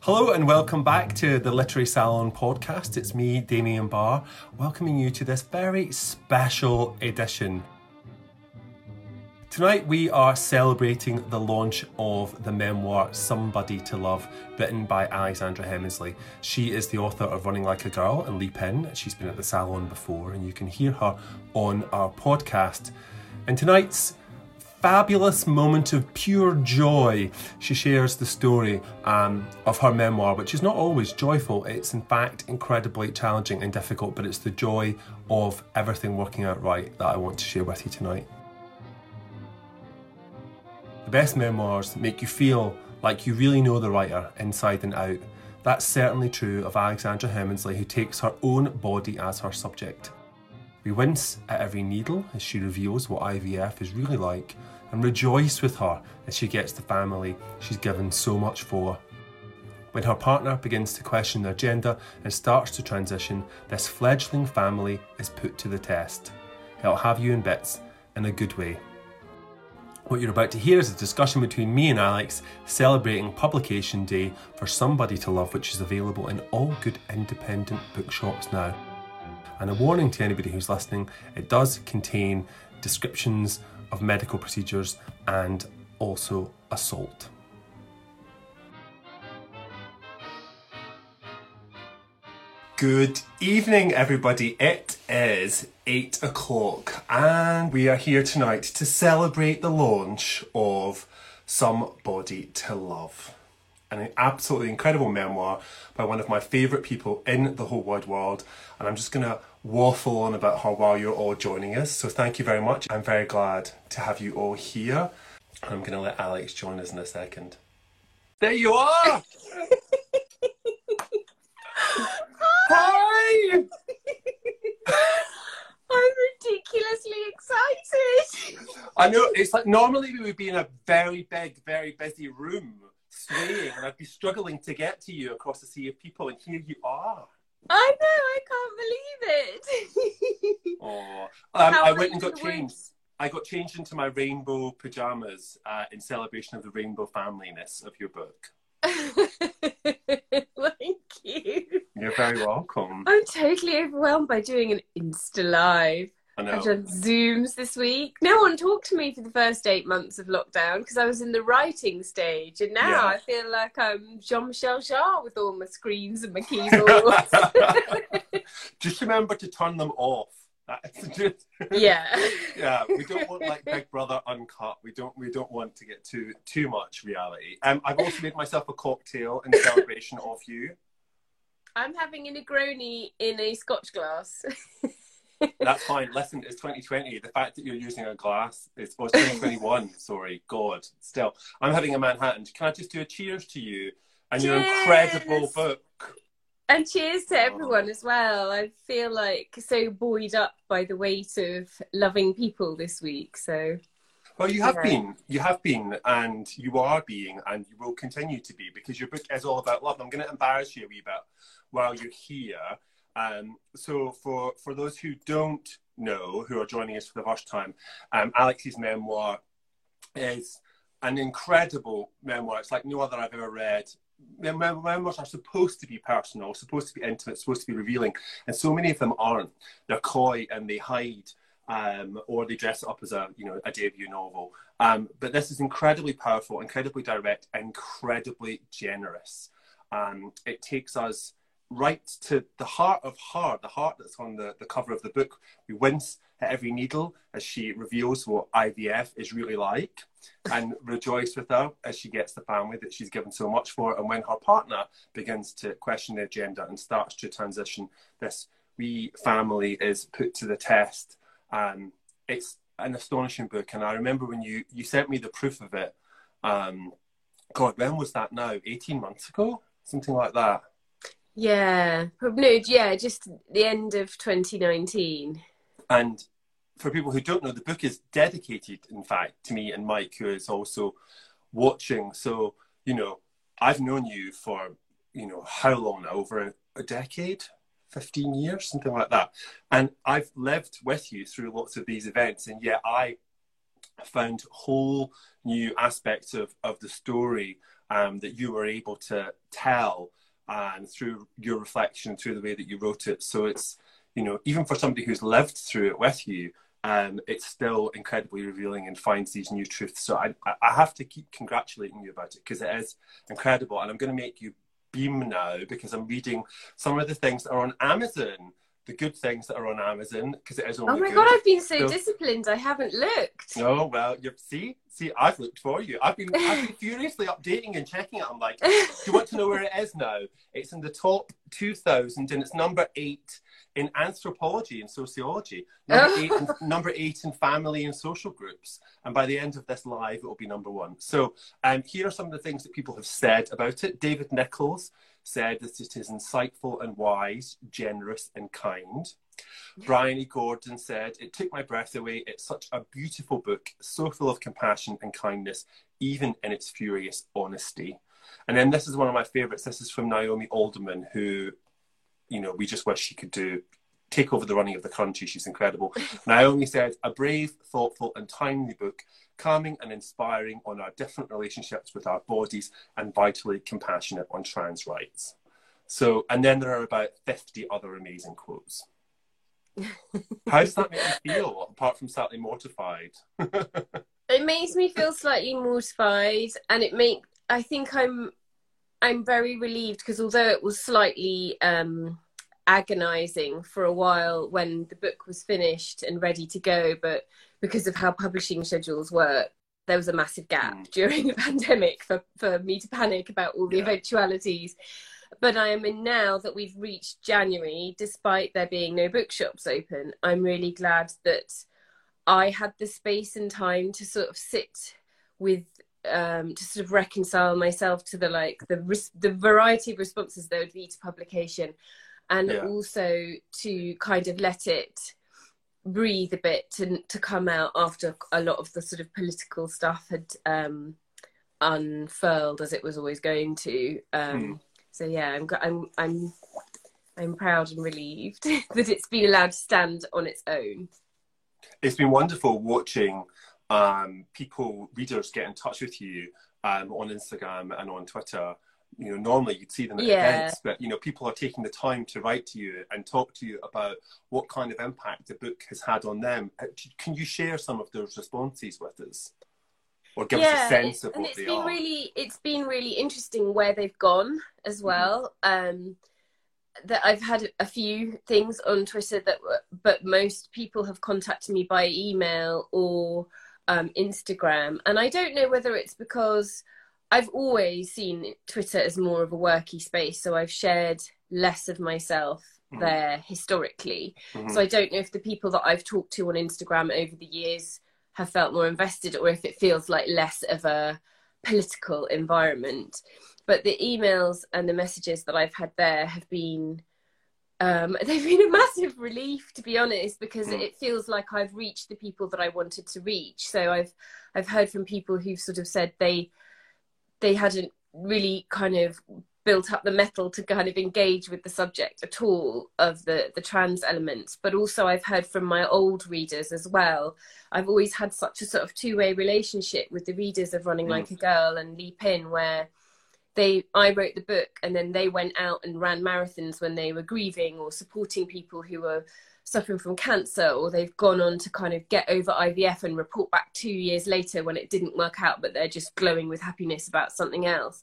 Hello and welcome back to the Literary Salon podcast. It's me, Damien Barr, welcoming you to this very special edition. Tonight we are celebrating the launch of the memoir Somebody to Love, written by Alexandra Heminsley. She is the author of Running Like a Girl and Leap In. She's been at the salon before, and you can hear her on our podcast. And tonight's fabulous moment of pure joy. She shares the story um, of her memoir, which is not always joyful. It's in fact incredibly challenging and difficult, but it's the joy of everything working out right that I want to share with you tonight. The best memoirs make you feel like you really know the writer inside and out. That's certainly true of Alexandra Heminsley, who takes her own body as her subject. We wince at every needle as she reveals what IVF is really like and rejoice with her as she gets the family she's given so much for. When her partner begins to question their gender and starts to transition, this fledgling family is put to the test. It'll have you in bits in a good way. What you're about to hear is a discussion between me and Alex celebrating publication day for Somebody to Love, which is available in all good independent bookshops now. And a warning to anybody who's listening it does contain descriptions of medical procedures and also assault. Good evening, everybody. It is eight o'clock, and we are here tonight to celebrate the launch of Somebody to Love, an absolutely incredible memoir by one of my favourite people in the whole wide world. And I'm just going to waffle on about her while you're all joining us. So thank you very much. I'm very glad to have you all here. I'm going to let Alex join us in a second. There you are! Hi! I'm ridiculously excited. I know it's like normally we would be in a very big, very busy room swaying, and I'd be struggling to get to you across the sea of people, and here you are. I know, I can't believe it. Oh, um, I went and got changed. I got changed into my rainbow pajamas uh, in celebration of the rainbow familyness of your book. Thank you. You're very welcome. I'm totally overwhelmed by doing an Insta Live. I know. I've done Zooms this week. No one talked to me for the first eight months of lockdown because I was in the writing stage. And now Yeah. I feel like I'm Jean Michel Jarre with all my screens and my keyboards. just remember to turn them off. That's just, yeah. yeah, we don't want like Big Brother uncut. We don't. We don't want to get too too much reality. Um, I've also made myself a cocktail in celebration of you. I'm having a Negroni in a scotch glass. That's fine. Listen, it's 2020. The fact that you're using a glass is well, it's 2021. Sorry, God. Still, I'm having a Manhattan. Can I just do a cheers to you and your incredible book? And cheers to oh. everyone as well. I feel like so buoyed up by the weight of loving people this week. So Well, you have Yeah. been, you have been, and you are being, and you will continue to be because your book is all about love. I'm going to embarrass you a wee bit while you're here. Um, so, for for those who don't know, who are joining us for the first time, um, Alex's memoir is an incredible memoir. It's like no other I've ever read. Mem- mem- Memoirs are supposed to be personal, supposed to be intimate, supposed to be revealing, and so many of them aren't. They're coy and they hide um, or they dress it up as a you know a debut novel. Um, but this is incredibly powerful, incredibly direct, incredibly generous. Um, it takes us right to the heart of her, the heart that's on the, the cover of the book. We wince at every needle as she reveals what IVF is really like, and rejoice with her as she gets the family that she's given so much for. And when her partner begins to question their gender and starts to transition, this wee family is put to the test. Um, it's an astonishing book, and I remember when you you sent me the proof of it. Um, God, when was that now? Eighteen months ago, something like that. Yeah, no, yeah, just the end of 2019. And for people who don't know, the book is dedicated, in fact, to me and Mike, who is also watching. So, you know, I've known you for, you know, how long now? Over a, decade? 15 years, something like that. And I've lived with you through lots of these events. And yet I found whole new aspects of, of the story um, that you were able to tell and through your reflection, through the way that you wrote it. So it's, you know, even for somebody who's lived through it with you, um, it's still incredibly revealing and finds these new truths. So I, I have to keep congratulating you about it because it is incredible. And I'm going to make you beam now because I'm reading some of the things that are on Amazon the good things that are on Amazon because it is only. Oh my good. god, I've been so, disciplined. I haven't looked. Oh well, you see, see, I've looked for you. I've been, I've been furiously updating and checking it. I'm like, do you want to know where it is now? It's in the top 2,000 and it's number eight in anthropology and sociology. Number eight, in, number eight in family and social groups. And by the end of this live, it will be number one. So, um, here are some of the things that people have said about it. David Nicholls said that it is insightful and wise, generous and kind. Bryony Gordon said, It took my breath away. It's such a beautiful book, so full of compassion and kindness, even in its furious honesty. And then this is one of my favorites. This is from Naomi Alderman, who, you know, we just wish she could do take over the running of the country. She's incredible. Naomi said, A brave, thoughtful, and timely book calming and inspiring on our different relationships with our bodies, and vitally compassionate on trans rights. So, and then there are about 50 other amazing quotes. How does that make you feel, apart from slightly mortified? it makes me feel slightly mortified, and it make I think I'm I'm very relieved because although it was slightly um, agonizing for a while when the book was finished and ready to go, but because of how publishing schedules work, there was a massive gap during the pandemic for, for me to panic about all the yeah. eventualities. But I am in now that we've reached January, despite there being no bookshops open, I'm really glad that I had the space and time to sort of sit with um, to sort of reconcile myself to the like the the variety of responses there would be to publication, and yeah. also to kind of let it breathe a bit to to come out after a lot of the sort of political stuff had um, unfurled as it was always going to. Um, hmm. So yeah, I'm I'm I'm I'm proud and relieved that it's been allowed to stand on its own. It's been wonderful watching um, people, readers, get in touch with you um, on Instagram and on Twitter you know normally you'd see them at yeah. events but you know people are taking the time to write to you and talk to you about what kind of impact the book has had on them uh, can you share some of those responses with us or give yeah, us a sense of and what it's they been are really it's been really interesting where they've gone as mm-hmm. well mm-hmm. um that I've had a few things on Twitter that were, but most people have contacted me by email or um, Instagram, and I don't know whether it's because I've always seen Twitter as more of a worky space, so I've shared less of myself mm-hmm. there historically. Mm-hmm. So I don't know if the people that I've talked to on Instagram over the years have felt more invested or if it feels like less of a political environment. But the emails and the messages that I've had there have been um, they've been a massive relief to be honest because mm. it feels like I've reached the people that I wanted to reach. So I've I've heard from people who've sort of said they they hadn't really kind of built up the metal to kind of engage with the subject at all of the the trans elements but also i've heard from my old readers as well i've always had such a sort of two-way relationship with the readers of running mm. like a girl and Leap In where they i wrote the book and then they went out and ran marathons when they were grieving or supporting people who were suffering from cancer or they've gone on to kind of get over IVF and report back two years later when it didn't work out, but they're just glowing with happiness about something else.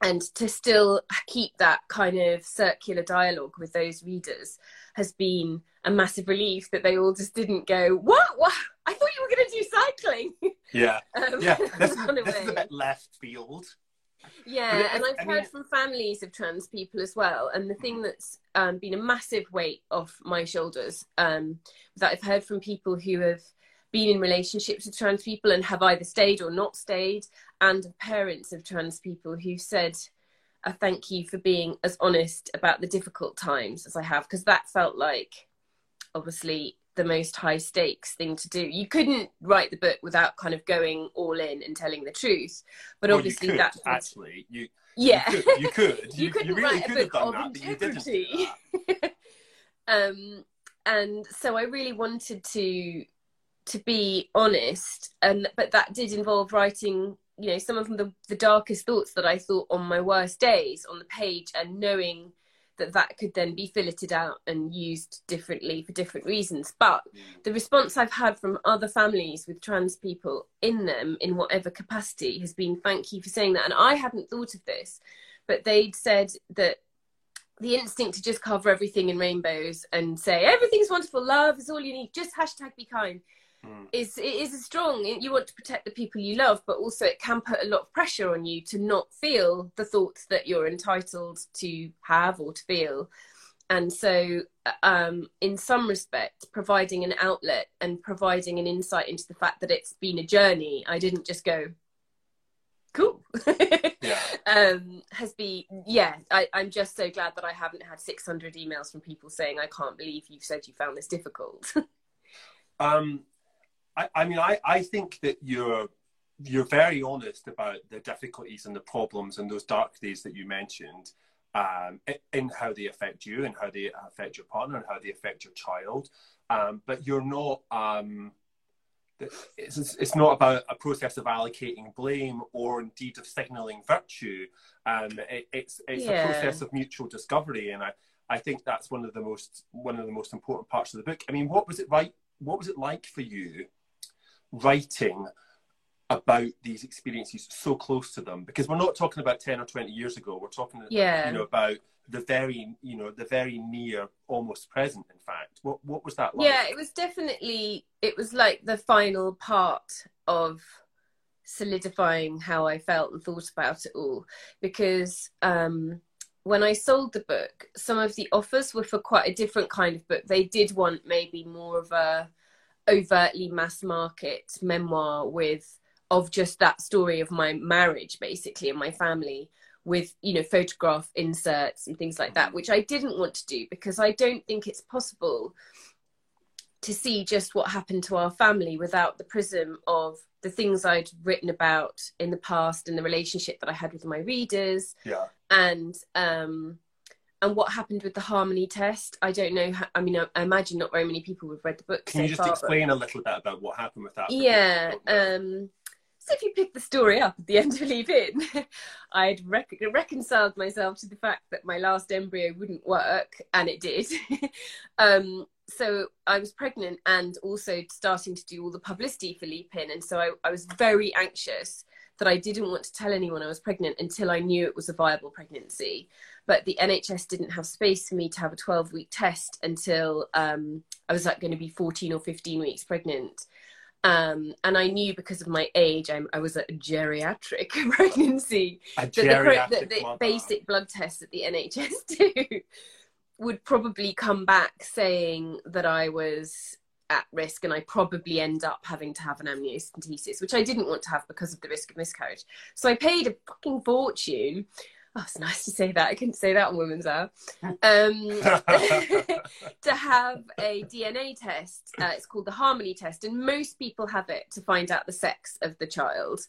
And to still keep that kind of circular dialogue with those readers has been a massive relief that they all just didn't go, What? What? I thought you were going to do cycling. Yeah. um, yeah. This, this is a bit left field yeah, and I've I heard mean, from families of trans people as well. And the thing that's um, been a massive weight off my shoulders um, that I've heard from people who have been in relationships with trans people and have either stayed or not stayed, and parents of trans people who said, a thank you for being as honest about the difficult times as I have, because that felt like obviously the most high stakes thing to do. You couldn't write the book without kind of going all in and telling the truth. But well, obviously, could, that actually you yeah you could you, could. you, you couldn't you really write a book of that, integrity. um, and so I really wanted to to be honest, and but that did involve writing, you know, some of the the darkest thoughts that I thought on my worst days on the page, and knowing that that could then be filleted out and used differently for different reasons. But mm. the response I've had from other families with trans people in them, in whatever capacity, has been thank you for saying that. And I hadn't thought of this, but they'd said that the instinct to just cover everything in rainbows and say everything's wonderful, love is all you need, just hashtag be kind. Mm. Is it is strong. You want to protect the people you love, but also it can put a lot of pressure on you to not feel the thoughts that you're entitled to have or to feel. And so, um, in some respect, providing an outlet and providing an insight into the fact that it's been a journey, I didn't just go, cool yeah. um, has been yeah I, i'm just so glad that i haven't had 600 emails from people saying i can't believe you've said you found this difficult um, I, I mean I, I think that you're you're very honest about the difficulties and the problems and those dark days that you mentioned um, in how they affect you and how they affect your partner and how they affect your child um, but you're not um, it's, it's not about a process of allocating blame or indeed of signaling virtue. Um, it, it's it's yeah. a process of mutual discovery, and I, I think that's one of the most one of the most important parts of the book. I mean, what was it right? What was it like for you writing about these experiences so close to them? Because we're not talking about ten or twenty years ago. We're talking, yeah. you know, about the very you know the very near almost present in fact what what was that like yeah it was definitely it was like the final part of solidifying how i felt and thought about it all because um when i sold the book some of the offers were for quite a different kind of book they did want maybe more of a overtly mass market memoir with of just that story of my marriage basically and my family with you know photograph inserts and things like that which i didn't want to do because i don't think it's possible to see just what happened to our family without the prism of the things i'd written about in the past and the relationship that i had with my readers. Yeah. And um and what happened with the harmony test i don't know how, i mean I, I, imagine not very many people have read the book can so you just far, explain but... a little bit about what happened with that yeah um so if you pick the story up at the end of Leap In, I'd rec- reconciled myself to the fact that my last embryo wouldn't work, and it did. um, so I was pregnant and also starting to do all the publicity for Leap In, and so I, I was very anxious that I didn't want to tell anyone I was pregnant until I knew it was a viable pregnancy. But the NHS didn't have space for me to have a 12 week test until um, I was like going to be 14 or 15 weeks pregnant. Um, and I knew because of my age, I'm, i was a geriatric pregnancy. A geriatric the, the, the basic blood tests that the NHS do would probably come back saying that I was at risk and I probably end up having to have an amniocentesis, which I didn't want to have because of the risk of miscarriage. So I paid a fucking fortune oh, it's nice to say that. I couldn't say that on Women's Hour. Um, to have a DNA test. Uh, it's called the Harmony test, and most people have it to find out the sex of the child,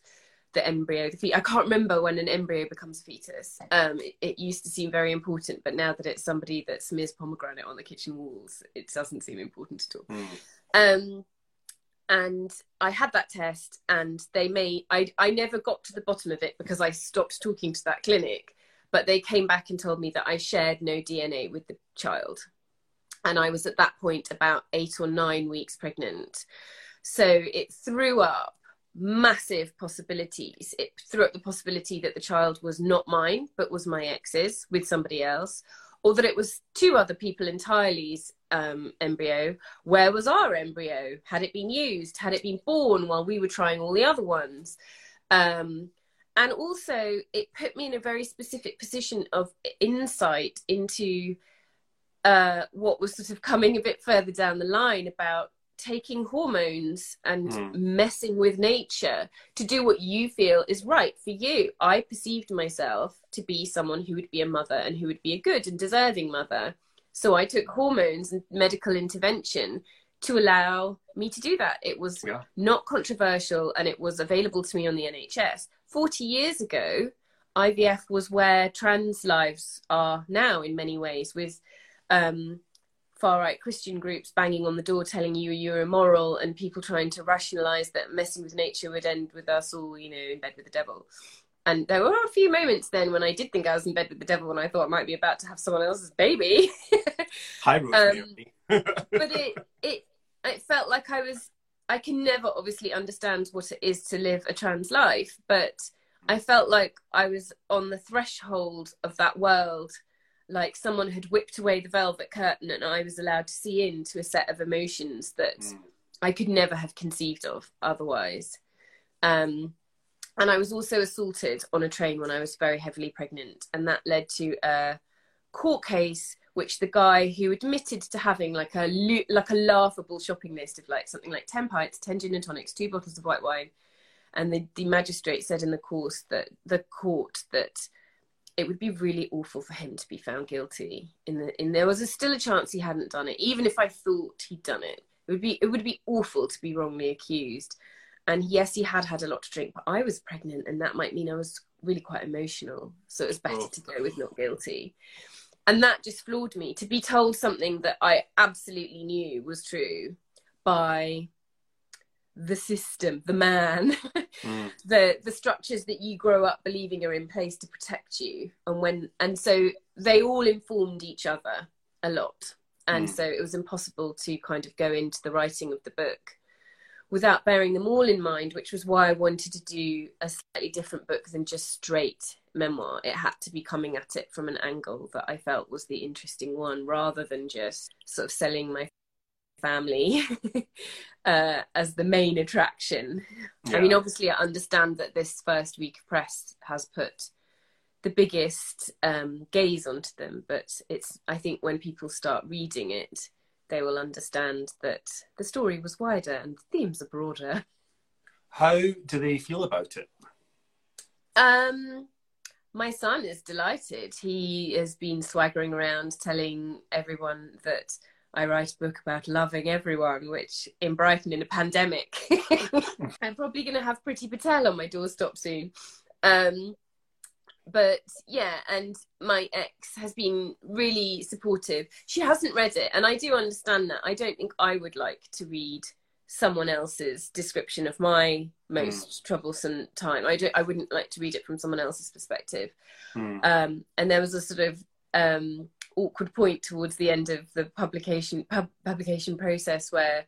the embryo, the fetus. I can't remember when an embryo becomes a fetus. Um, it, it, used to seem very important, but now that it's somebody that smears pomegranate on the kitchen walls, it doesn't seem important at all. Mm. Um, and I had that test and they made I I never got to the bottom of it because I stopped talking to that clinic but they came back and told me that I shared no DNA with the child and I was at that point about 8 or 9 weeks pregnant so it threw up massive possibilities it threw up the possibility that the child was not mine but was my ex's with somebody else or that it was two other people entirely's um, embryo. Where was our embryo? Had it been used? Had it been born while we were trying all the other ones? Um, and also, it put me in a very specific position of insight into uh, what was sort of coming a bit further down the line about taking hormones and mm. messing with nature to do what you feel is right for you. I perceived myself to be someone who would be a mother and who would be a good and deserving mother. So I took hormones and medical intervention to allow me to do that. It was yeah. not controversial and it was available to me on the NHS. 40 years ago, IVF was where trans lives are now in many ways, with um, far right Christian groups banging on the door telling you you're immoral and people trying to rationalize that messing with nature would end with us all, you know, in bed with the devil. And there were a few moments then when I did think I was in bed with the devil and I thought I might be about to have someone else's baby. Hi. Um, but it, it, it felt like I was, I can never obviously understand what it is to live a trans life, but I felt like I was on the threshold of that world like someone had whipped away the velvet curtain and I was allowed to see into a set of emotions that mm. I could never have conceived of otherwise. Um, and I was also assaulted on a train when I was very heavily pregnant, and that led to a court case which the guy who admitted to having like a like a laughable shopping list of like something like 10 pints 10 gin and tonics two bottles of white wine and the, the magistrate said in the course that the court that it would be really awful for him to be found guilty. In the in there was a, still a chance he hadn't done it, even if I thought he'd done it. It would be it would be awful to be wrongly accused. And yes, he had had a lot to drink, but I was pregnant, and that might mean I was really quite emotional. So it was better oh. to go with not guilty. And that just floored me to be told something that I absolutely knew was true by the system, the man, mm. the the structures that you grow up believing are in place to protect you, and when and so they all informed each other a lot, and mm. so it was impossible to kind of go into the writing of the book without bearing them all in mind, which was why I wanted to do a slightly different book than just straight memoir. It had to be coming at it from an angle that I felt was the interesting one, rather than just sort of selling my family uh, as the main attraction. Yeah. I mean, obviously, I understand that this first week of press has put the biggest um, gaze onto them, but it's I think when people start reading it, they will understand that the story was wider and the themes are broader. How do they feel about it? Um, my son is delighted. He has been swaggering around telling everyone that I write a book about loving everyone, which in Brighton in a pandemic, I'm probably going to have Priti Patel on my doorstep soon. Um, but yeah, and my ex has been really supportive. She hasn't read it, and I do understand that. I don't think I would like to read someone else's description of my most mm. troublesome time. I don't. I wouldn't like to read it from someone else's perspective. Mm. Um, and there was a sort of um, awkward point towards the end of the publication pub, publication process where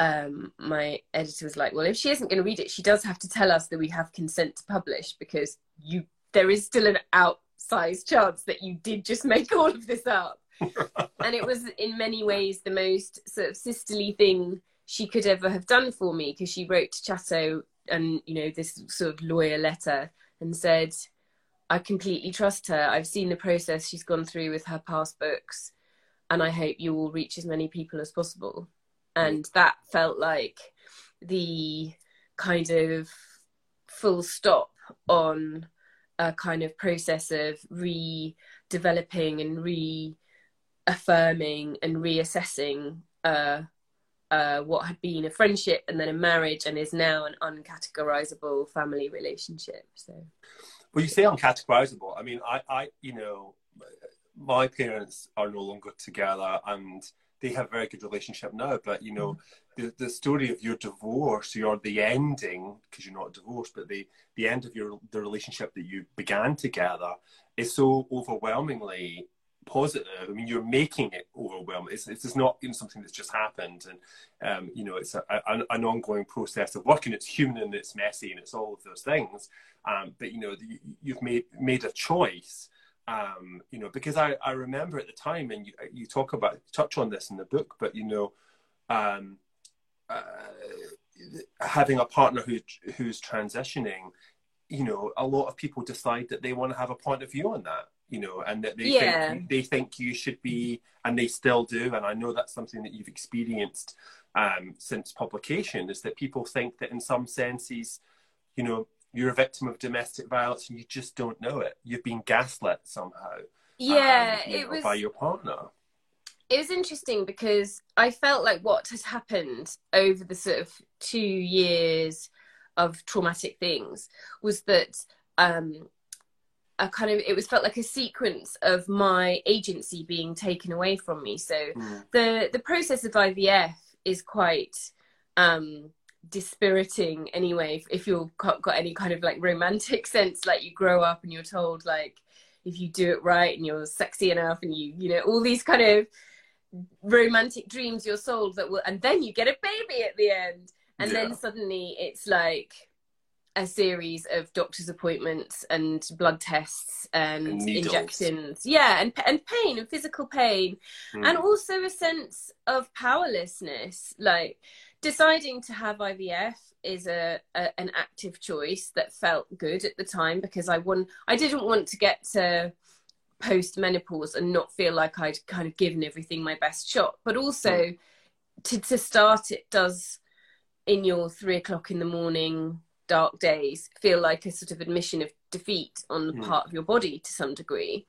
um, my editor was like, "Well, if she isn't going to read it, she does have to tell us that we have consent to publish because you there is still an outsized chance that you did just make all of this up." and it was in many ways the most sort of sisterly thing she could ever have done for me because she wrote to Chatto and you know this sort of lawyer letter and said I completely trust her. I've seen the process she's gone through with her past books, and I hope you will reach as many people as possible. And that felt like the kind of full stop on a kind of process of redeveloping and reaffirming and reassessing uh, uh, what had been a friendship and then a marriage and is now an uncategorizable family relationship. So well, you say uncategorizable. I mean, I, I, you know, my parents are no longer together, and they have a very good relationship now. But you know, the the story of your divorce, or the ending, because you're not divorced, but the the end of your the relationship that you began together is so overwhelmingly positive. I mean, you're making it overwhelming. It's, it's not even something that's just happened, and um, you know, it's a, an ongoing process of working. It's human and it's messy and it's all of those things. Um, but you know, you've made made a choice. Um, you know, because I, I remember at the time, and you, you talk about touch on this in the book, but you know, um, uh, having a partner who who's transitioning, you know, a lot of people decide that they want to have a point of view on that you know, and that they yeah. think they think you should be, and they still do. And I know that's something that you've experienced um, since publication is that people think that in some senses, you know, you're a victim of domestic violence and you just don't know it. You've been gaslit somehow. Yeah, um, it know, was by your partner. It was interesting because I felt like what has happened over the sort of two years of traumatic things was that um, a kind of it was felt like a sequence of my agency being taken away from me. So Mm. the the process of IVF is quite um dispiriting anyway if, you've got, got any kind of like romantic sense like you grow up and you're told like if you do it right and you're sexy enough and you you know all these kind of romantic dreams you're sold that will and then you get a baby at the end and Yeah. then suddenly it's like a series of doctor's appointments and blood tests and, injections. Yeah and and pain and physical pain. Mm. and also a sense of powerlessness like deciding to have ivf is a, a an active choice that felt good at the time because i won i didn't want to get to post menopause and not feel like i'd kind of given everything my best shot. But also to, to start it does in your three o'clock in the morning dark days feel like a sort of admission of defeat on the Mm. part of your body to some degree.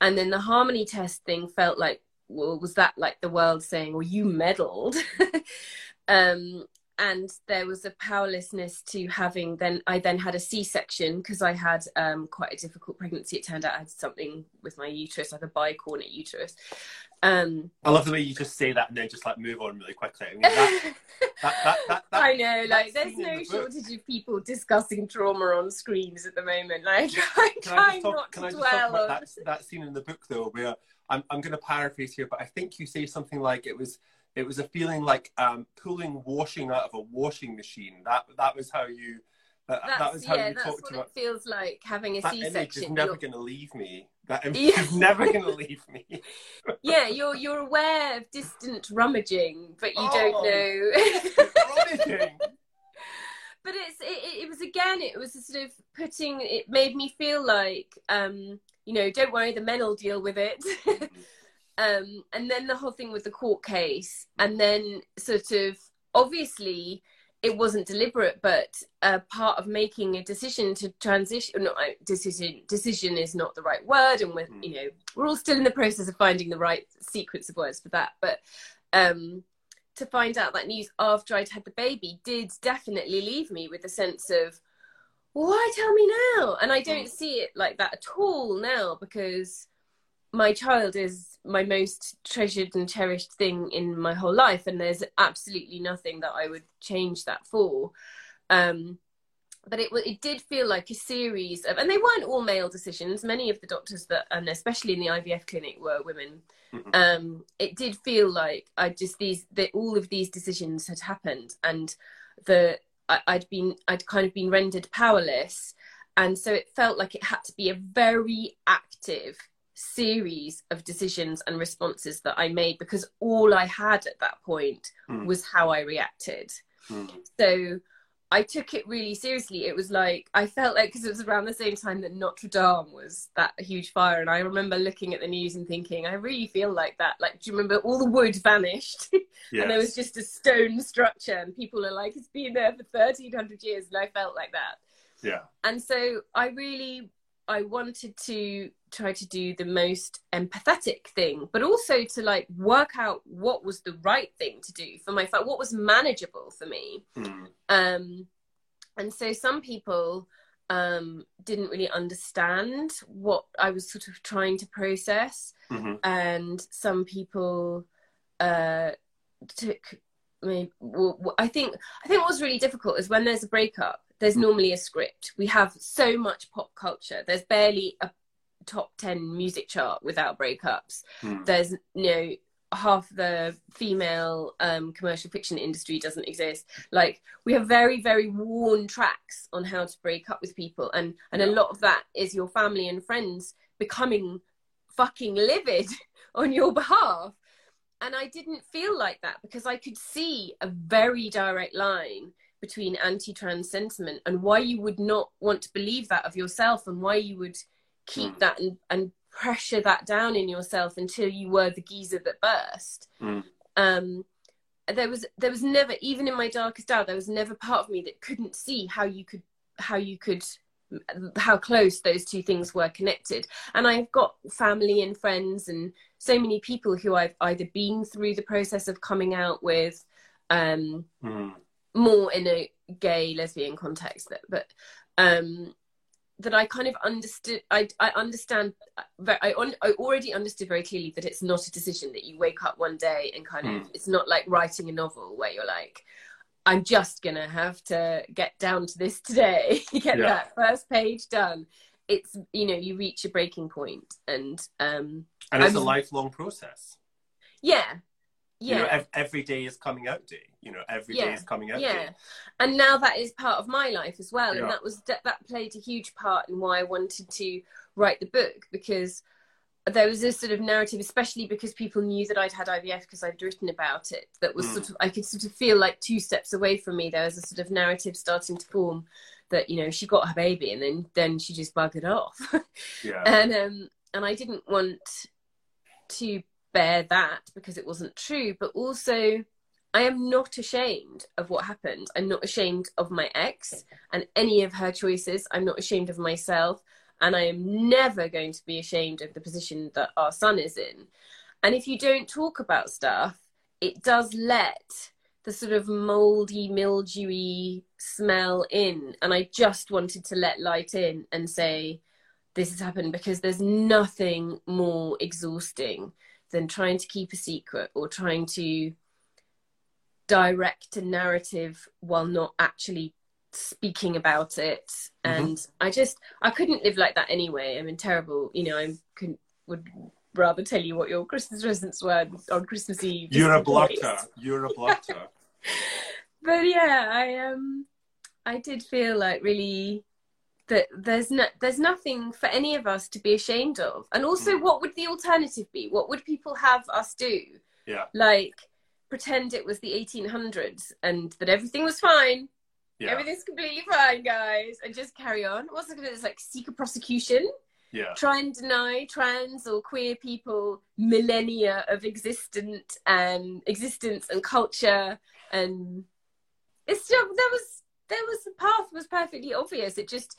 And then the harmony test thing felt like well was that like the world saying well you meddled? Um and there was a powerlessness to having then i then had a c-section because i had um quite a difficult pregnancy. It turned out i had something with my uterus like a bicornuate uterus um I love the way you just say that and then just like move on really quickly. I mean, that, that, that, I know, like there's no the book. shortage of people discussing trauma on screens at the moment. Like I Can try I just talk, not can I just talk dwell about on. that, that scene in the book though, where I'm, I'm going to paraphrase here, but I think you say something like it was it was a feeling like um, pulling washing out of a washing machine. That that was how you that, That's, that was how yeah, you that's talked what about. it feels like having a That image is C-section. never going to leave me. That image Yeah. is never going to leave me. yeah, you're you're aware of distant rummaging, but you don't Oh. know. Rummaging. but it's it, it- it was again it was a sort of putting it made me feel like um you know don't worry the men will deal with it um and then the whole thing with the court case and then sort of obviously it wasn't deliberate but a part of making a decision to transition no I- decision decision is not the right word and we're Mm. you know we're all still in the process of finding the right sequence of words for that but um to find out that news after I'd had the baby did definitely leave me with a sense of why tell me now and I don't Mm. see it like that at all now because my child is my most treasured and cherished thing in my whole life and there's absolutely nothing that I would change that for. Um but it it did feel like a series of and they weren't all male decisions. Many of the doctors that and especially in the IVF clinic were women. Mhm. um it did feel like I just these that all of these decisions had happened and the I, I'd been I'd kind of been rendered powerless. And so it felt like it had to be a very active series of decisions and responses that I made because all I had at that point Mm. was how I reacted Mm. so I took it really seriously. It was like I felt like because it was around the same time that Notre Dame was that huge fire, and I remember looking at the news and thinking, I really feel like that. Like, do you remember all the wood vanished, and there was just a stone structure, and people are like, it's been there for thirteen hundred years, and I felt like that. Yeah. And so I really I wanted to try to do the most empathetic thing, but also to like work out what was the right thing to do for my family, what was manageable for me. Mm. Um, and so some people um, didn't really understand what I was sort of trying to process, Mhm. and some people uh, took me. Well, I think I think what was really difficult is when there's a breakup. There's normally a script. We have so much pop culture. There's barely a top ten music chart without breakups Mm. there's you know half the female um, commercial fiction industry doesn't exist. Like we have very very worn tracks on how to break up with people and and a lot of that is your family and friends becoming fucking livid on your behalf. And i didn't feel like that because i could see a very direct line between anti-trans sentiment and why you would not want to believe that of yourself and why you would keep Mm. that and, and pressure that down in yourself until you were the geyser that burst. Mm. Um, there was there was never even in my darkest hour there was never part of me that couldn't see how you could how you could how close those two things were connected and i've got family and friends and so many people who i've either been through the process of coming out with um Mm. more in a gay lesbian context but, but um that I kind of understood. I I understand. I I already understood very clearly that it's not a decision that you wake up one day and kind mm. of. It's not like writing a novel where you're like, I'm just gonna have to get down to this today, get yeah. that first page done. It's you know you reach a breaking point, and um, and it's I'm, a lifelong process. Yeah, yeah. You know, ev- every day is coming out day. You know, every yeah. day is coming out yeah. And now that is part of my life as well, yeah. and that was that, that played a huge part in why I wanted to write the book because there was this sort of narrative, especially because people knew that I'd had IVF because I'd written about it. That was mm. sort of I could sort of feel like two steps away from me. There was a sort of narrative starting to form that you know she got her baby and then then she just buggered off. yeah. And um and I didn't want to bear that because it wasn't true, but also I am not ashamed of what happened. I'm not ashamed of my ex and any of her choices. I'm not ashamed of myself. And I am never going to be ashamed of the position that our son is in. And if you don't talk about stuff, it does let the sort of moldy, mildewy smell in. And I just wanted to let light in and say, this has happened because there's nothing more exhausting than trying to keep a secret or trying to direct a narrative while not actually speaking about it. Mm-hmm. and i just i couldn't live like that anyway. I'm in terrible. You know i could would rather tell you what your christmas presents were on christmas eve. You're a blotter you're a blotter but yeah i um i did feel like really that there's no there's nothing for any of us to be ashamed of. And also mm. what would the alternative be? What would people have us do? Yeah. Like pretend it was the 1800s and that everything was fine yeah. everything's completely fine guys and just carry on what's it going it's like secret prosecution yeah try and deny trans or queer people millennia of existent um existence and culture and it's just there was there was the path was perfectly obvious. It just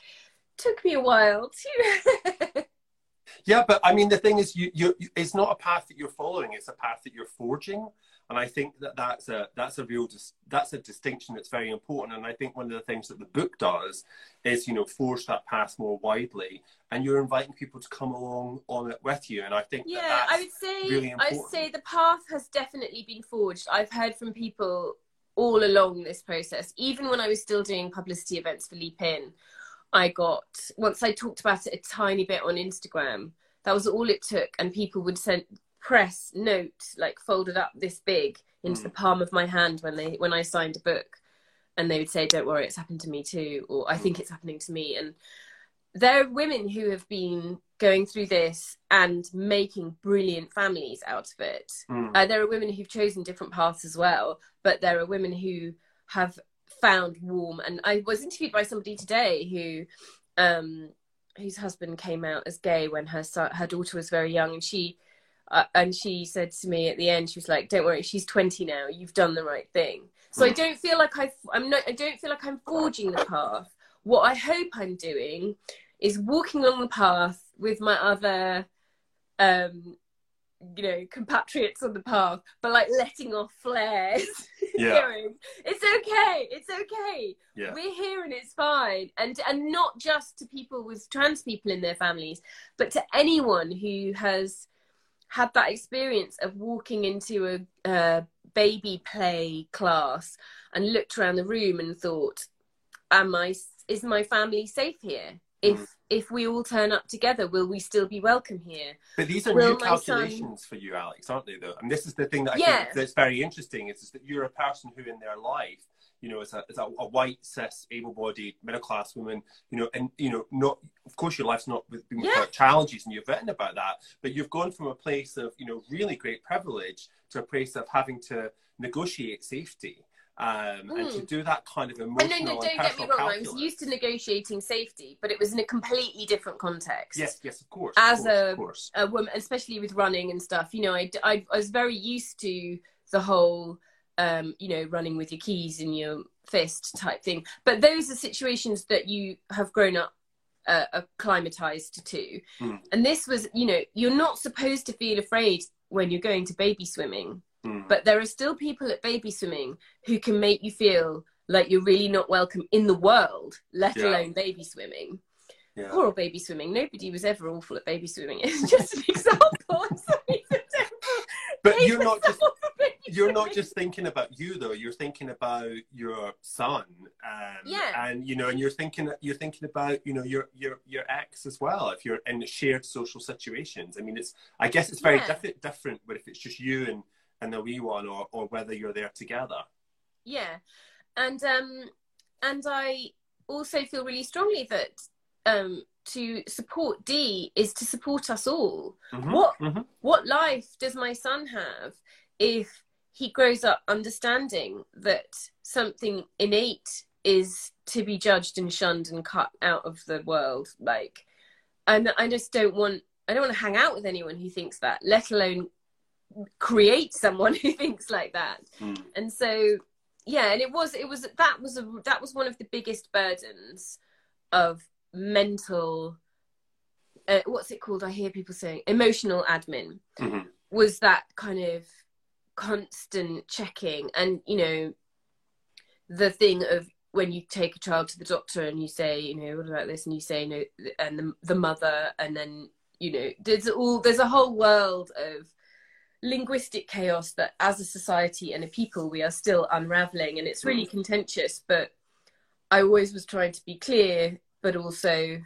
took me a while to. yeah, but I mean, the thing is, you, you, it's not a path that you're following; it's a path that you're forging. And I think that that's a that's a real dis- that's a distinction that's very important. And I think one of the things that the book does is you know forge that path more widely, and you're inviting people to come along on it with you. And I think yeah, that I would say really I'd say the path has definitely been forged. I've heard from people all along this process, even when I was still doing publicity events for Leap In, I got once I talked about it a tiny bit on Instagram. That was all it took, and people would send press note like folded up this big into mm. the palm of my hand when they when I signed a book, and they would say, "Don't worry, it's happened to me too," or "I think mm. it's happening to me." And there are women who have been going through this and making brilliant families out of it. Mm. Uh, there are women who've chosen different paths as well, but there are women who have found warm. And I was interviewed by somebody today who, um, whose husband came out as gay when her son, her daughter was very young, and she. Uh, and she said to me at the end, she was like, "Don't worry, she's 20 now. You've done the right thing." So I hmm. don't feel like I, I'm not. I don't feel like I'm forging the path. What I hope I'm doing is walking along the path with my other um you know compatriots on the path but like letting off flares yeah. it's okay it's okay yeah. we're here and it's fine and and not just to people with trans people in their families but to anyone who has had that experience of walking into a, a baby play class and looked around the room and thought am i is my family safe here if mm. if we all turn up together will we still be welcome here but these are will new calculations son... for you alex aren't they though and this is the thing that i yeah. think that's very interesting is, is that you're a person who in their life you know, as a, as a, a white, cis, able-bodied, middle-class woman, you know, and you know, not of course your life's not been yeah. without challenges, and you've written about that, but you've gone from a place of you know really great privilege to a place of having to negotiate safety um, mm. and to mm. do that kind of emotional. Oh, no, no, don't get me wrong. Calculus. I was used to negotiating safety, but it was in a completely different context. Yes, yes, of course. As of course, a, a woman, especially with running and stuff, you know, I, I, I was very used to the whole, um, you know, running with your keys in your fist type thing. But those are situations that you have grown up uh, acclimatized to. Mm. And this was, you know, you're not supposed to feel afraid when you're going to baby swimming Mm. But there are still people at baby swimming who can make you feel like you're really not welcome in the world, let yeah. alone baby swimming. yeah. poor baby swimming. Nobody was ever awful at baby swimming. It's just an example. but you're not just you're not just thinking about you though. You're thinking about your son. Um, yeah. And you know, and you're thinking you're thinking about you know your your your ex as well. If you're in shared social situations, I mean, it's I guess it's very yeah. different different. But if it's just you and and the wee one, or or whether you're there together. Yeah, and um, and I also feel really strongly that um to support D is to support us all. Mm-hmm, what mm-hmm. what life does my son have if he grows up understanding that something innate is to be judged and shunned and cut out of the world? Like, and I just don't want I don't want to hang out with anyone who thinks that, let alone create someone who thinks like that. Mm. And so yeah, and it was it was that was a that was one of the biggest burdens of mental uh, what's it called i hear people saying emotional admin mm-hmm. was that kind of constant checking and you know the thing of when you take a child to the doctor and you say you know what about this and you say no and the, the mother and then you know there's all there's a whole world of linguistic chaos that as a society and a people we are still unraveling and it's really mm. contentious but i always was trying to be clear but also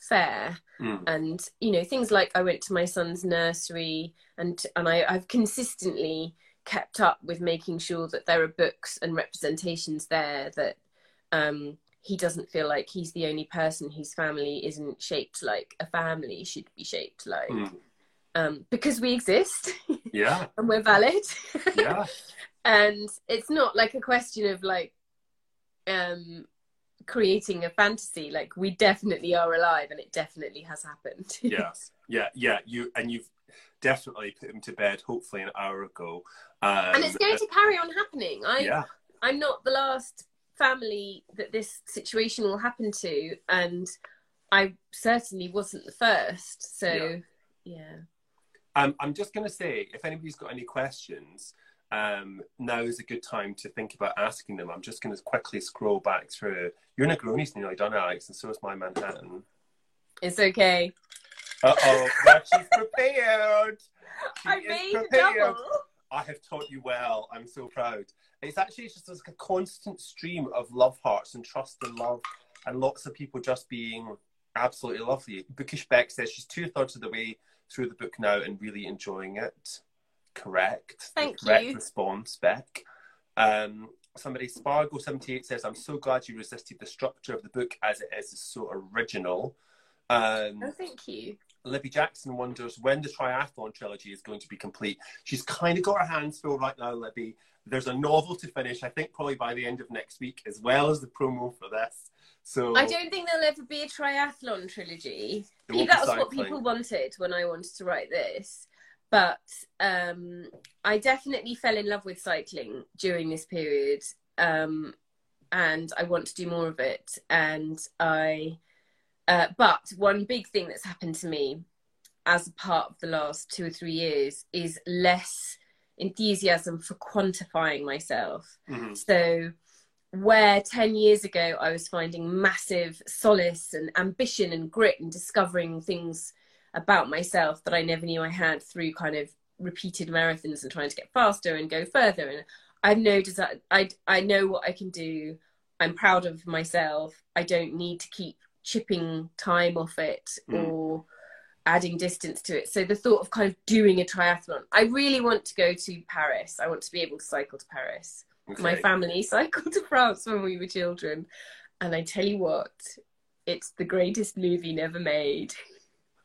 fair mm. and you know things like i went to my son's nursery and and I, i've consistently kept up with making sure that there are books and representations there that um, he doesn't feel like he's the only person whose family isn't shaped like a family should be shaped like. Mm. um, because we exist. Yeah. And we're valid. Yeah. And it's not like a question of like um creating a fantasy. Like we definitely are alive and it definitely has happened. Yeah. Yeah. Yeah. You and you've definitely put him to bed hopefully an hour ago um, and it's going to carry on happening i yeah i'm not the last family that this situation will happen to and i certainly wasn't the first so yeah, yeah. Um, i'm just going to say if anybody's got any questions um, now is a good time to think about asking them. I'm just going to quickly scroll back through. Your Negroni's nearly done, Alex, and so is my Manhattan. It's okay. Uh oh, she's prepared. She I made prepared. double. I have taught you well. I'm so proud. It's actually just like a constant stream of love hearts and trust and love, and lots of people just being absolutely lovely. Bookish Beck says she's two thirds of the way through the book now and really enjoying it correct. Thank correct you. response, Beck. Um, somebody, Spargo78 says, I'm so glad you resisted the structure of the book as it is so original. Um, oh, thank you. Libby Jackson wonders when the triathlon trilogy is going to be complete. She's kind of got her hands full right now, Libby. There's a novel to finish, I think probably by the end of next week, as well as the promo for this. So I don't think there'll ever be a triathlon trilogy. That was what people wanted when I wanted to write this but um, I definitely fell in love with cycling during this period, um, and I want to do more of it. And I, uh, but one big thing that's happened to me as a part of the last two or three years is less enthusiasm for quantifying myself. Mm-hmm. So where 10 years ago I was finding massive solace and ambition and grit and discovering things about myself that I never knew I had through kind of repeated marathons and trying to get faster and go further. And I know desire, I I know what I can do. I'm proud of myself. I don't need to keep chipping time off it mm. or adding distance to it. So the thought of kind of doing a triathlon, I really want to go to Paris. I want to be able to cycle to Paris. Okay. My family cycled to France when we were children. And I tell you what, it's the greatest movie never made.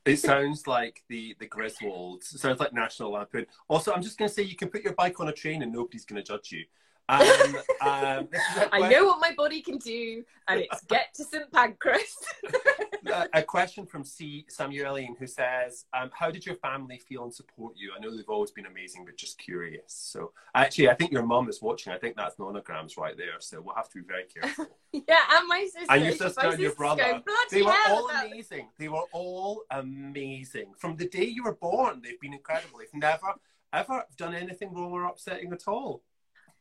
It sounds like the the Griswolds. It sounds like National Lampoon. Also, I'm just going to say you can put your bike on a train and nobody's going to judge you. Um, um, I know what my body can do, and it's get to St Pancras. a question from C. Samueline who says, um, "How did your family feel and support you? I know they've always been amazing, but just curious." So, actually, I think your mum is watching. I think that's nonograms right there. So we'll have to be very careful. yeah, and my sister, and your sister and your brother. they were all amazing. They were all amazing from the day you were born. They've been incredible. They've never ever done anything wrong or upsetting at all.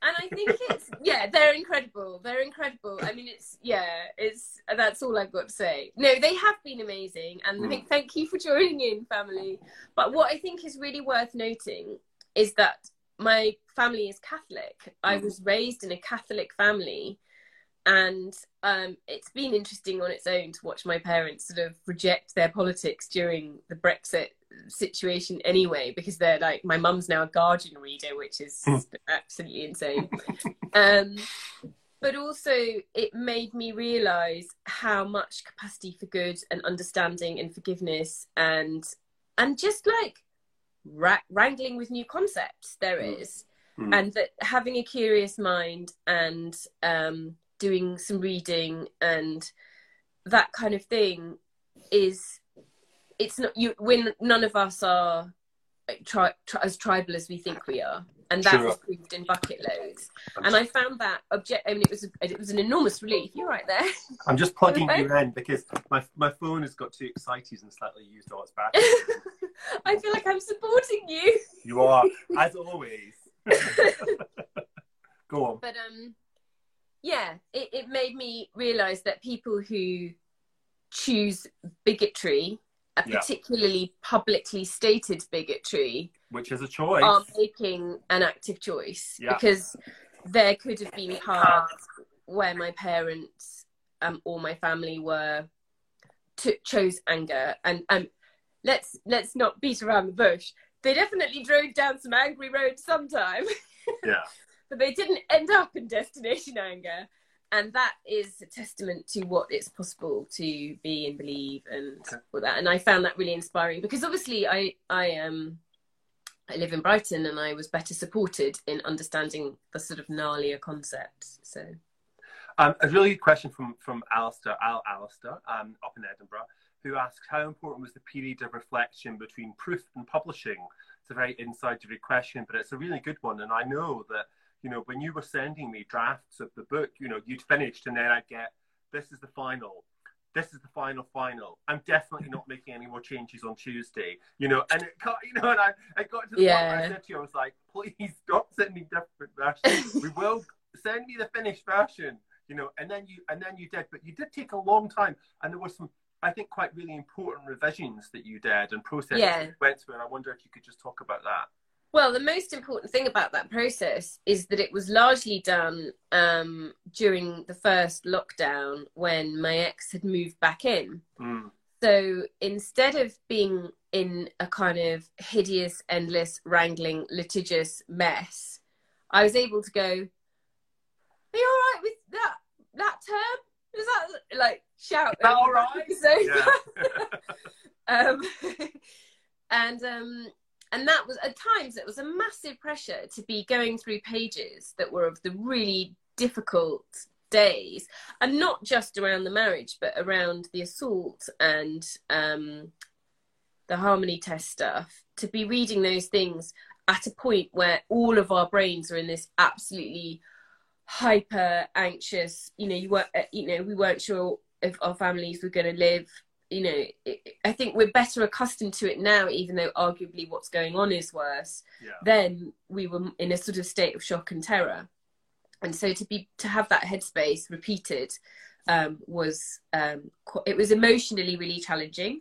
And I think it's yeah, they're incredible. They're incredible. I mean, it's yeah, it's that's all I've got to say. No, they have been amazing, and mm. thank you for joining in, family. But what I think is really worth noting is that my family is Catholic. Mm. I was raised in a Catholic family, and um, it's been interesting on its own to watch my parents sort of reject their politics during the Brexit situation anyway because they're like my mum's now a guardian reader which is hmm. absolutely insane um, but also it made me realize how much capacity for good and understanding and forgiveness and and just like ra- wrangling with new concepts there hmm. mm. and that having a curious mind and um, doing some reading and that kind of thing is it's not you when none of us are tri- tri- as tribal as we think we are. And that was proved in bucket loads. And i found that object i mean it was a, it was an enormous relief. You're right there. I'm just plugging you in because my my phone has got too excited and slightly used all its battery i feel like i'm supporting you. You are as always. Go on. But um yeah it, it made me realize that people who choose bigotry a particularly yeah. publicly stated bigotry, which is a choice, are making an active choice yeah. because there could have been paths where my parents um, or my family were to, chose anger and um, let's let's not beat around the bush. They definitely drove down some angry roads sometime. Yeah. but they didn't end up in destination anger and that is a testament to what it's possible to be and believe and okay. all that. And i found that really inspiring because obviously i i um i live in brighton and i was better supported in understanding the sort of gnarlier concepts so. Um, a really good question from from alistair al alistair um, up in edinburgh who asks how important was the period of reflection between proof and publishing? It's a very inside question but it's a really good one and i know that you know, when you were sending me drafts of the book, you know, you'd finished and then I'd get, this is the final. This is the final final. I'm definitely not making any more changes on Tuesday. You know, and it got, you know, and I, I got to the yeah. point where I said to you, I was like, please stop sending me different versions. we will send me the finished version, you know, and then you, and then you did, but you did take a long time and there were some, I think, quite really important revisions that you did and processes yeah. you went through. And I wonder if you could just talk about that. Well, the most important thing about that process is that it was largely done um, during the first lockdown when my ex had moved back in. Mm. So instead of being in a kind of hideous, endless, wrangling, litigious mess, I was able to go, Are you all right with that that term? Is that like shout? Is that all right? So, yeah. um, and um, and that was at times it was a massive pressure to be going through pages that were of the really difficult days and not just around the marriage but around the assault and um, the harmony test stuff to be reading those things at a point where all of our brains are in this absolutely hyper anxious you know you were you know we weren't sure if our families were going to live you know, it, I think we're better accustomed to it now, even though arguably what's going on is worse. Yeah. Then we were in a sort of state of shock and terror, and so to be to have that headspace repeated um, was um, it was emotionally really challenging.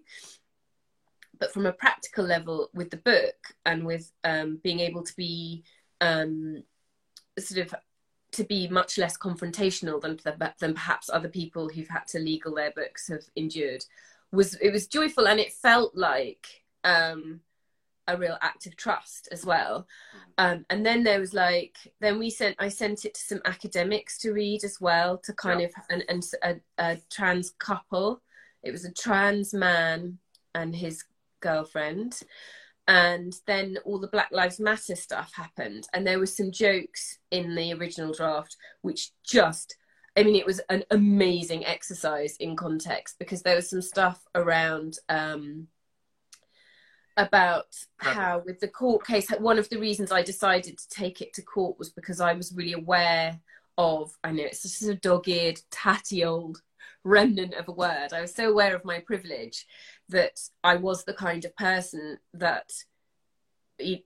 But from a practical level, with the book and with um, being able to be um, sort of to be much less confrontational than than perhaps other people who've had to legal their books have endured was it was joyful and it felt like um, a real act of trust as well. Um, and then there was like then we sent I sent it to some academics to read as well to kind yeah. of and, and a, a trans couple. It was a trans man and his girlfriend and then all the black lives matter stuff happened and there were some jokes in the original draft which just I mean, it was an amazing exercise in context because there was some stuff around um, about how, with the court case, one of the reasons I decided to take it to court was because I was really aware of, I know it's just a dogged, tatty old remnant of a word. I was so aware of my privilege that I was the kind of person that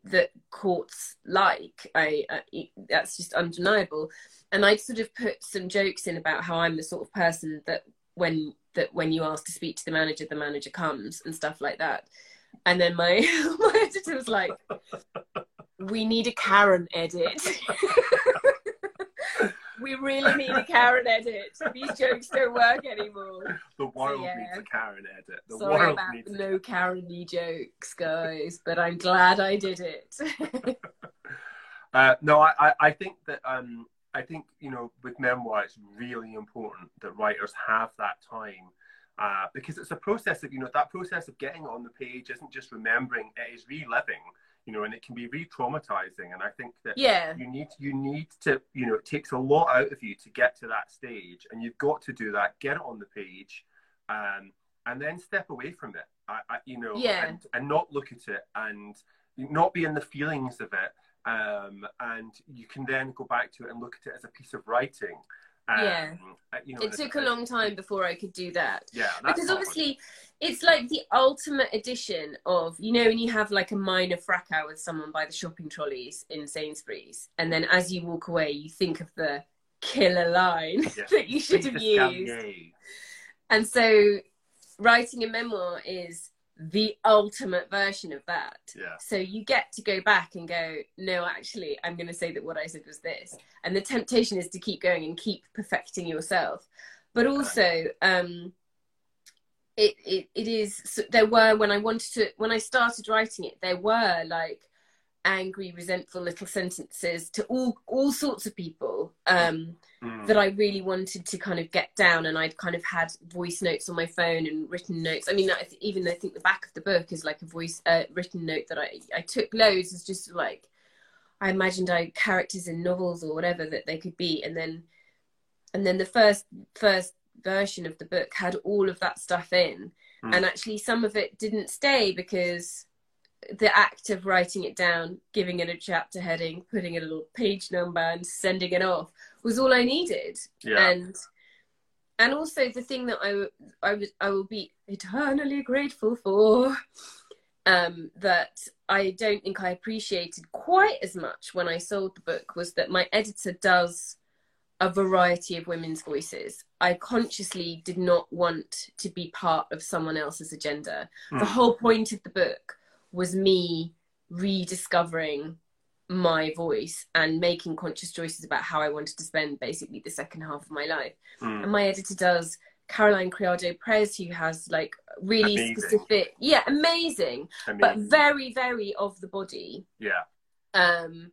that courts like. I, I that's just undeniable. And I'd sort of put some jokes in about how I'm the sort of person that when that when you ask to speak to the manager, the manager comes and stuff like that. And then my my editor was like, "We need a Karen edit." we really need a Karen edit. These jokes don't work anymore. The world so, yeah. needs a Karen edit. The Sorry world about needs no Karen jokes, guys, but I'm glad I did it. uh, no, I, I think that um, I think you know with memoir, it's really important that writers have that time. Uh, because it's a process of you know that process of getting on the page isn't just remembering it is reliving you know, and it can be re-traumatizing. And I think that yeah. you need you need to, you know, it takes a lot out of you to get to that stage, and you've got to do that. Get it on the page, um, and then step away from it. I, I, you know, yeah. and, and not look at it and not be in the feelings of it. Um, and you can then go back to it and look at it as a piece of writing um, yeah. Uh, you know, it took a long time before I could do that. Yeah. Because obviously it's like the ultimate edition of, you know, when you have like a minor fracas with someone by the shopping trolleys in Sainsbury's, and then as you walk away, you think of the killer line yeah. that you should have used. And so writing a memoir is the ultimate version of that. Yeah. So you get to go back and go, no, actually, I'm going to say that what I said was this. And the temptation is to keep going and keep perfecting yourself. But also, um, it, it, it is, there were, when I wanted to, when I started writing it, there were like angry, resentful little sentences to all all sorts of people um, mm. that I really wanted to kind of get down, and I'd kind of had voice notes on my phone and written notes. I mean, I th- even I think the back of the book is like a voice uh, written note that I I took loads as just like I imagined I characters in novels or whatever that they could be, and then and then the first first version of the book had all of that stuff in, mm. and actually some of it didn't stay because the act of writing it down, giving it a chapter heading, putting a little page number, and sending it off was all I needed. Yeah. And and also the thing that I I would I will be eternally grateful for um, that I don't think I appreciated quite as much when I sold the book was that my editor does a variety of women's voices. I consciously did not want to be part of someone else's agenda. Mm. The whole point of the book was me rediscovering my voice and making conscious choices about how I wanted to spend basically the second half of my life. Mm. And my editor does Caroline Criado Prez, who has like really amazing. specific, yeah, amazing, amazing, but very, very of the body. Yeah. Um,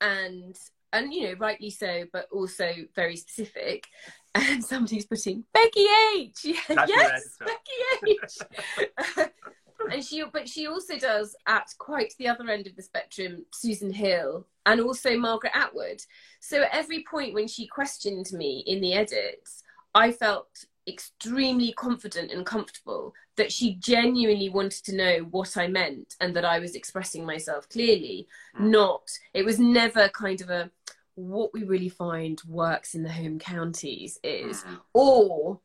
and and you know, rightly so, but also very specific. And somebody's putting Becky H. yes, Becky H. and she but she also does at quite the other end of the spectrum susan hill and also margaret atwood so at every point when she questioned me in the edits i felt extremely confident and comfortable that she genuinely wanted to know what i meant and that i was expressing myself clearly mm. not it was never kind of a what we really find works in the home counties is mm. or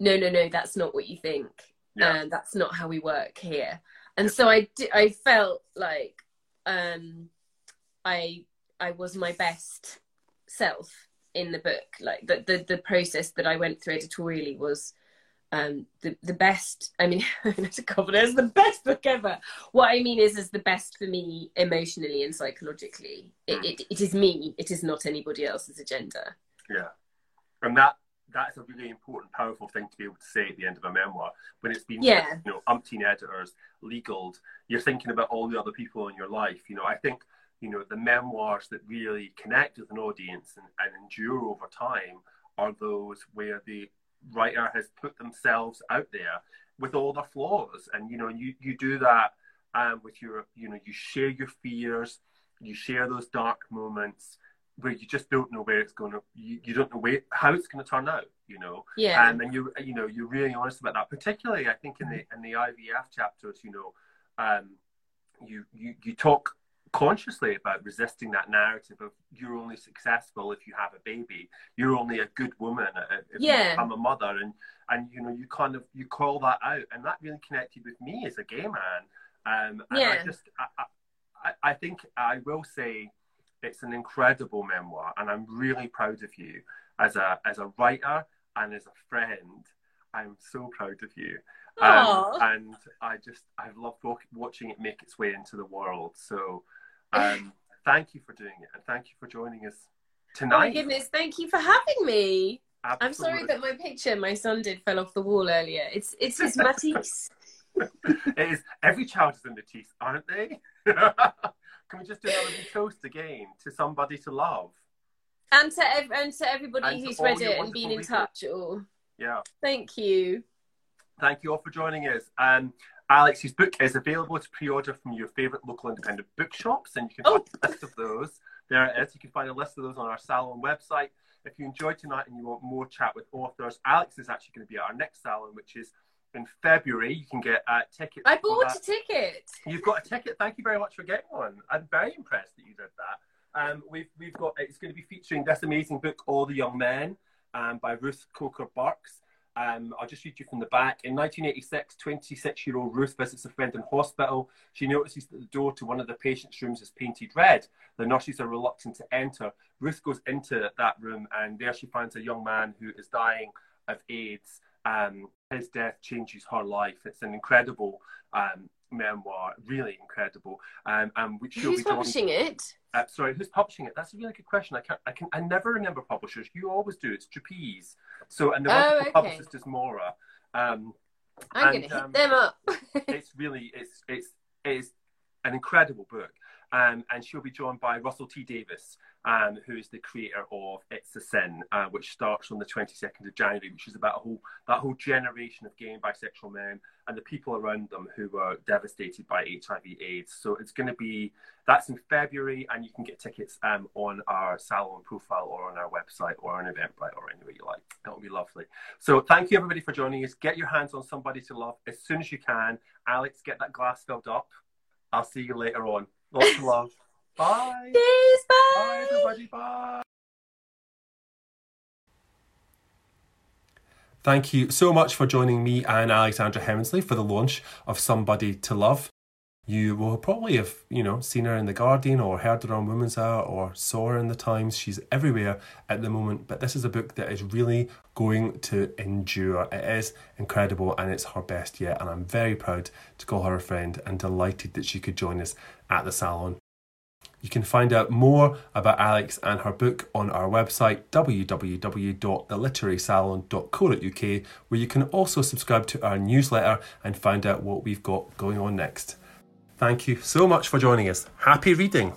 no no no that's not what you think yeah. and that's not how we work here. And so i di- i felt like um i i was my best self in the book. Like the the, the process that i went through editorially was um the the best i mean to cover it as the best book ever. What i mean is is the best for me emotionally and psychologically. It, mm. it, it is me. It is not anybody else's agenda. Yeah. And that that's a really important, powerful thing to be able to say at the end of a memoir. When it's been, yeah. you know, umpteen editors, legaled, you're thinking about all the other people in your life. You know, I think, you know, the memoirs that really connect with an audience and, and endure over time are those where the writer has put themselves out there with all their flaws. And, you know, you, you do that um, with your, you know, you share your fears, you share those dark moments where you just don't know where it's going to you, you don't know where how it's going to turn out you know yeah and then you you know you're really honest about that particularly i think in the in the ivf chapters you know um you you you talk consciously about resisting that narrative of you're only successful if you have a baby you're only a good woman if yeah. you become a mother and and you know you kind of you call that out and that really connected with me as a gay man um and yeah. i just I, I, I think I will say it's an incredible memoir, and I'm really proud of you as a as a writer and as a friend. I'm so proud of you. Um, and I just I've loved watching it make its way into the world. So um, thank you for doing it, and thank you for joining us tonight. Oh my goodness, thank you for having me. Absolutely. I'm sorry that my picture my son did fell off the wall earlier. It's it's his Matisse. it is every child is a Matisse, aren't they? Can we just do another toast again to somebody to love? And to ev- and to everybody and who's to read it and been in touch. Or yeah, thank you. Thank you all for joining us. Um, Alex's book is available to pre-order from your favourite local independent bookshops, and you can oh. find a list of those. There it is. You can find a list of those on our salon website. If you enjoyed tonight and you want more chat with authors, Alex is actually going to be at our next salon, which is in February. You can get uh, tickets. I bought a ticket. You've got a ticket. Thank you very much for getting one. I'm very impressed that you did that. Um, we've we've got it's going to be featuring this amazing book, All the Young Men, um, by Ruth Coker Burks. Um, I'll just read you from the back. In 1986, 26 year old Ruth visits a friend in hospital. She notices that the door to one of the patient's rooms is painted red. The nurses are reluctant to enter. Ruth goes into that room, and there she finds a young man who is dying of AIDS. Um, his death changes her life. It's an incredible um, memoir, really incredible. Um, and which who's publishing it? Uh, sorry, who's publishing it? That's a really good question. I can I can I never remember publishers. You always do. It's Trapeze. So and the oh, okay. publicist is Mora. Um, I'm and, gonna hit um, them up. it's really it's it's it's an incredible book. Um, and she'll be joined by Russell T Davies, um, who is the creator of It's a Sin, uh, which starts on the 22nd of January, which is about a whole that whole generation of gay and bisexual men and the people around them who were devastated by HIV/AIDS. So it's going to be that's in February, and you can get tickets um, on our salon profile or on our website or on Eventbrite or anywhere you like. That would be lovely. So thank you everybody for joining us. Get your hands on somebody to love as soon as you can. Alex, get that glass filled up. I'll see you later on. Lots of love. Bye. Peace. Bye. Bye, everybody. Bye. Thank you so much for joining me and Alexandra Heminsley for the launch of Somebody to Love. You will probably have, you know, seen her in The Guardian or heard her on Women's Hour or saw her in The Times. She's everywhere at the moment, but this is a book that is really going to endure. It is incredible and it's her best yet, and I'm very proud to call her a friend and delighted that she could join us at the salon. You can find out more about Alex and her book on our website www.theliterarysalon.co.uk, where you can also subscribe to our newsletter and find out what we've got going on next. Thank you so much for joining us. Happy reading!